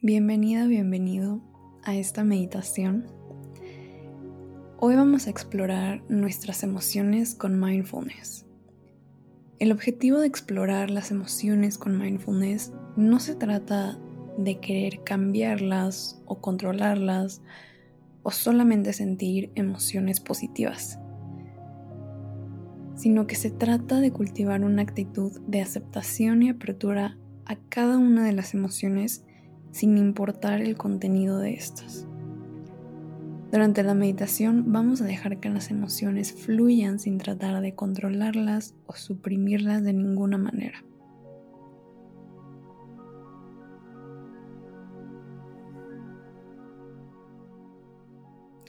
Bienvenida, bienvenido a esta meditación. Hoy vamos a explorar nuestras emociones con mindfulness. El objetivo de explorar las emociones con mindfulness no se trata de querer cambiarlas o controlarlas o solamente sentir emociones positivas, sino que se trata de cultivar una actitud de aceptación y apertura a cada una de las emociones sin importar el contenido de estas. Durante la meditación vamos a dejar que las emociones fluyan sin tratar de controlarlas o suprimirlas de ninguna manera.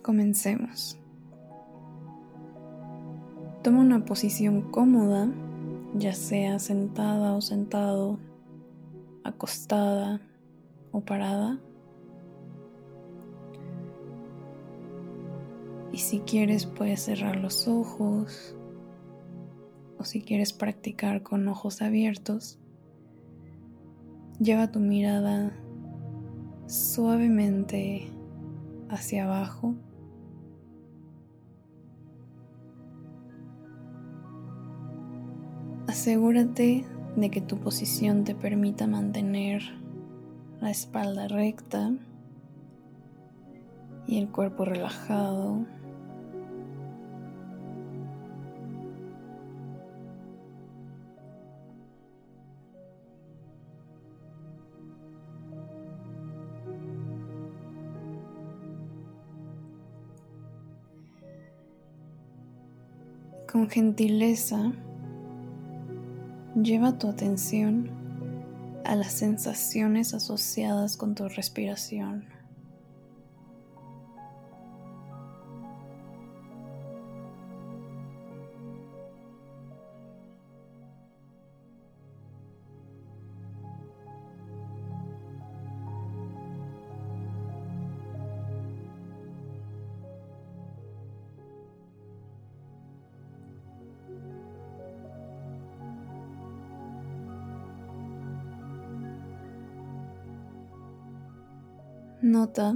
Comencemos. Toma una posición cómoda, ya sea sentada o sentado, acostada o parada. Y si quieres puedes cerrar los ojos o si quieres practicar con ojos abiertos, lleva tu mirada suavemente hacia abajo. Asegúrate de que tu posición te permita mantener la espalda recta y el cuerpo relajado. Con gentileza, lleva tu atención a las sensaciones asociadas con tu respiración. Nota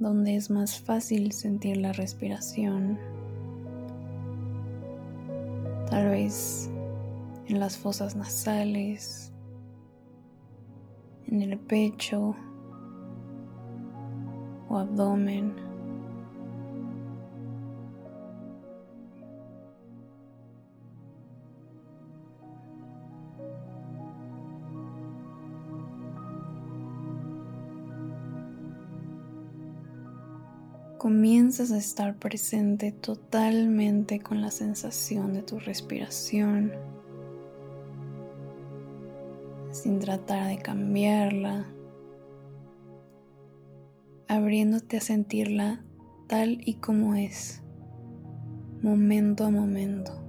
donde es más fácil sentir la respiración. Tal vez en las fosas nasales, en el pecho o abdomen. Comienzas a estar presente totalmente con la sensación de tu respiración, sin tratar de cambiarla, abriéndote a sentirla tal y como es, momento a momento.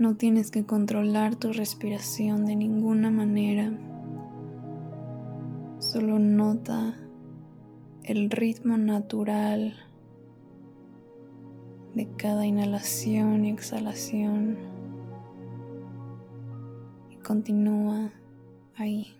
No tienes que controlar tu respiración de ninguna manera. Solo nota el ritmo natural de cada inhalación y exhalación y continúa ahí.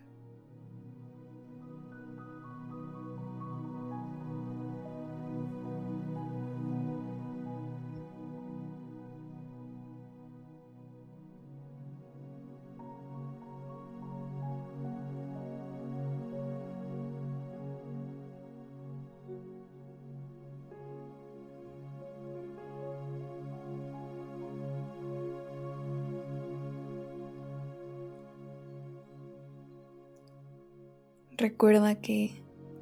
Recuerda que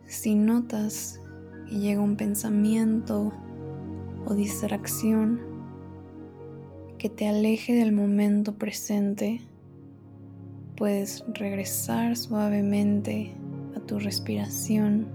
si notas y llega un pensamiento o puedes regresar suavemente a tu respiración.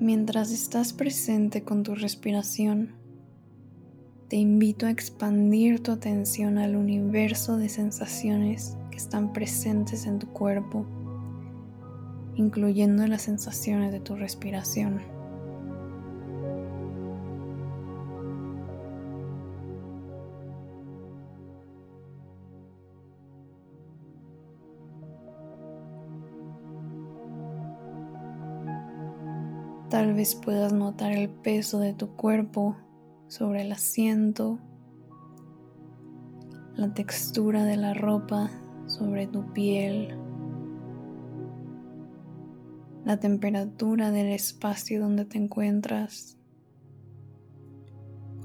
Mientras estás presente con tu respiración, te invito a expandir tu atención al universo de sensaciones que están presentes en tu cuerpo, incluyendo las sensaciones de tu respiración. Vez puedas notar el peso de tu cuerpo sobre el asiento, la textura de la ropa sobre tu piel, la temperatura del espacio donde te encuentras,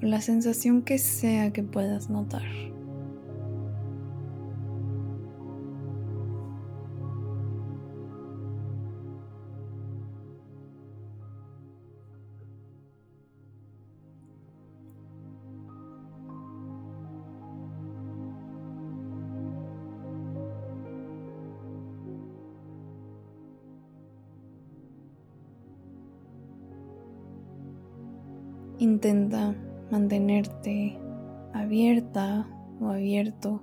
o la sensación que sea que puedas notar. Intenta mantenerte abierta o abierto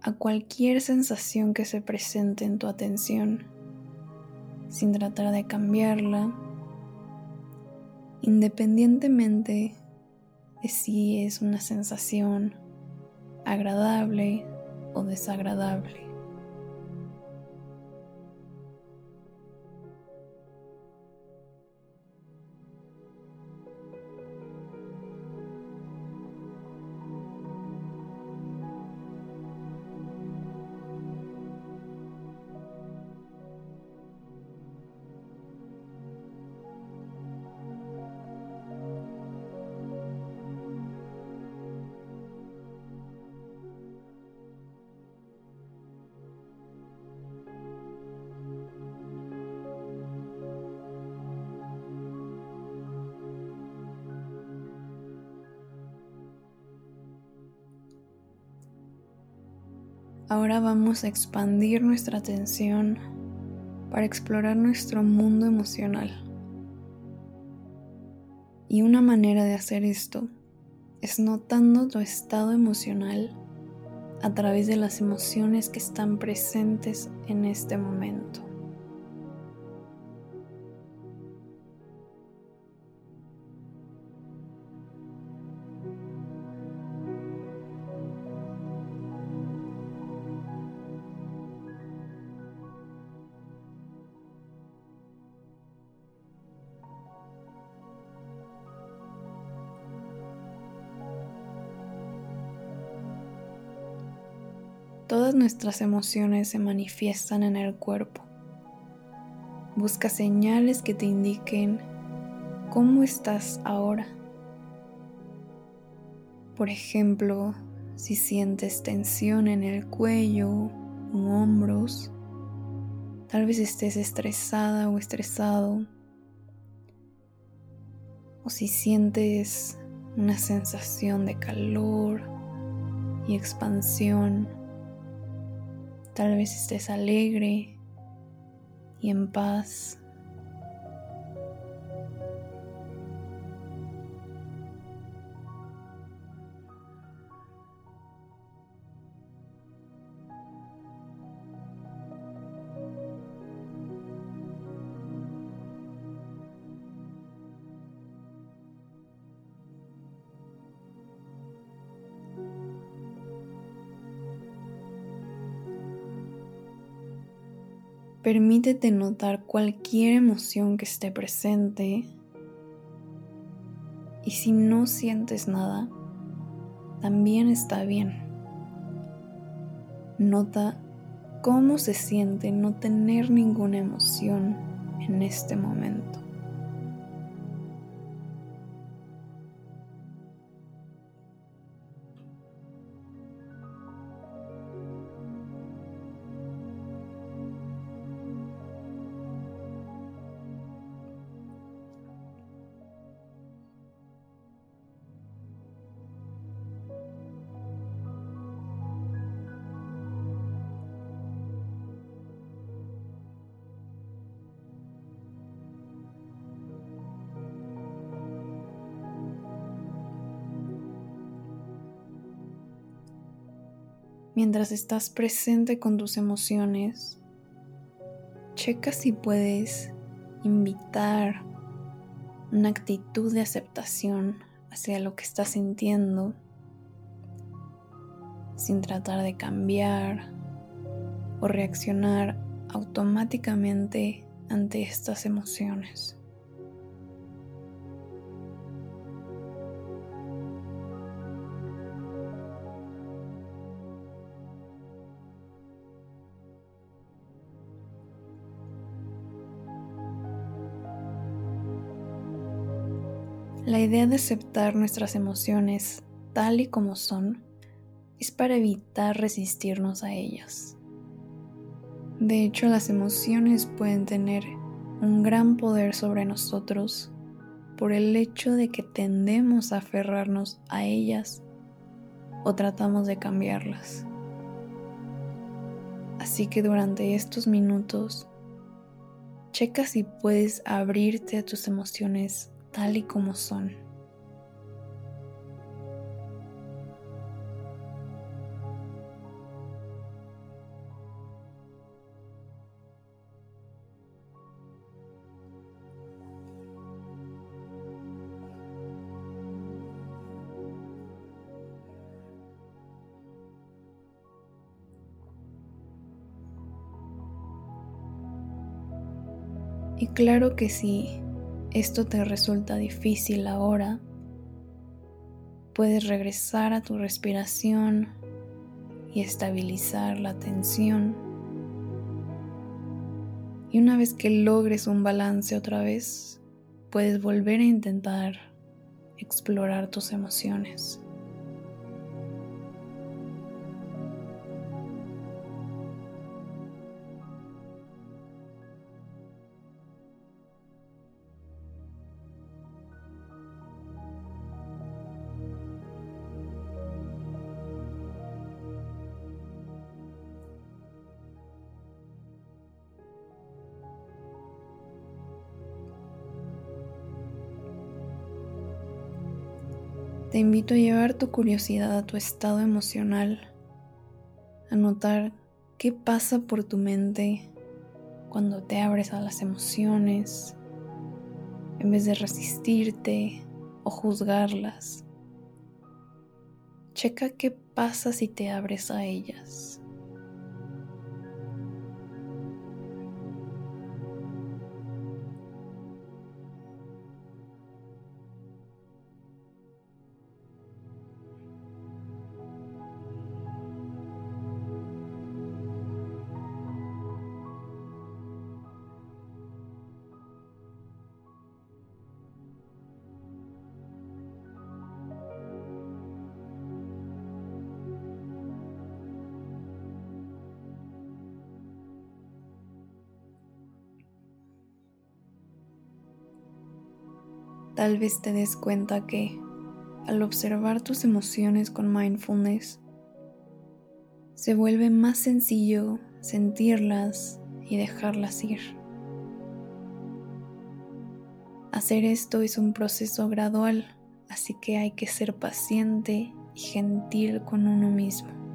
a cualquier sensación que se presente en tu atención sin tratar de cambiarla, independientemente de si es una sensación agradable o desagradable. Ahora vamos a expandir nuestra atención para explorar nuestro mundo emocional. Y una manera de hacer esto es notando tu estado emocional a través de las emociones que están presentes en este momento. Todas nuestras emociones se manifiestan en el cuerpo. Busca señales que te indiquen cómo estás ahora. Por ejemplo, si sientes tensión en el cuello o hombros, tal vez estés estresada o estresado, o si sientes una sensación de calor y expansión Tal vez estés alegre y en paz. Permítete notar cualquier emoción que esté presente y si no sientes nada, también está bien. Nota cómo se siente no tener ninguna emoción en este momento. Mientras estás presente con tus emociones, checa si puedes invitar una actitud de aceptación hacia lo que estás sintiendo sin tratar de cambiar o reaccionar automáticamente ante estas emociones. La idea de aceptar nuestras emociones tal y como son es para evitar resistirnos a ellas. De hecho, las emociones pueden tener un gran poder sobre nosotros por el hecho de que tendemos a aferrarnos a ellas o tratamos de cambiarlas. Así que durante estos minutos, checa si puedes abrirte a tus emociones tal y como son. Y claro que sí, esto te resulta difícil ahora, puedes regresar a tu respiración y estabilizar la tensión. Y una vez que logres un balance otra vez, puedes volver a intentar explorar tus emociones. Te invito a llevar tu curiosidad a tu estado emocional, a notar qué pasa por tu mente cuando te abres a las emociones, en vez de resistirte o juzgarlas. Checa qué pasa si te abres a ellas. Tal vez te des cuenta que al observar tus emociones con mindfulness, se vuelve más sencillo sentirlas y dejarlas ir. Hacer esto es un proceso gradual, así que hay que ser paciente y gentil con uno mismo.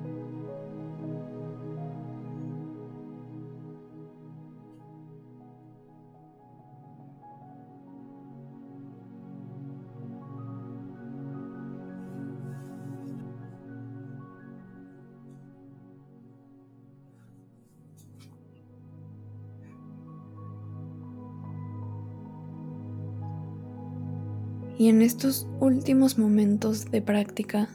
Y en estos últimos momentos de práctica,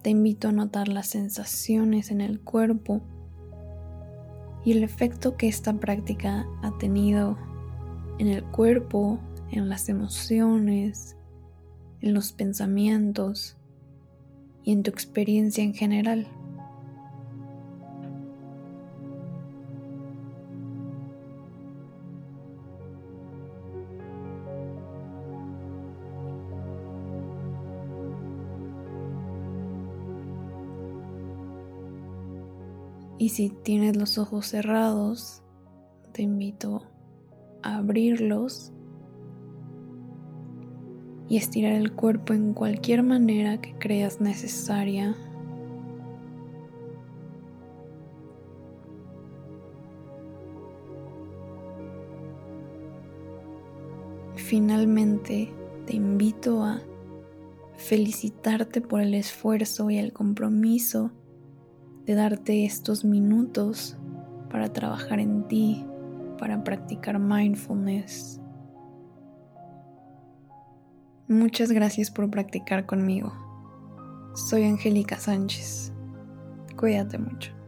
te invito a notar las sensaciones en el cuerpo y el efecto que esta práctica ha tenido en el cuerpo, en las emociones, en los pensamientos y en tu experiencia en general. Y si tienes los ojos cerrados, te invito a abrirlos y estirar el cuerpo en cualquier manera que creas necesaria. Finalmente, te invito a felicitarte por el esfuerzo y el compromiso de darte estos minutos para trabajar en ti, para practicar mindfulness. Muchas gracias por practicar conmigo. Soy Angélica Sánchez. Cuídate mucho.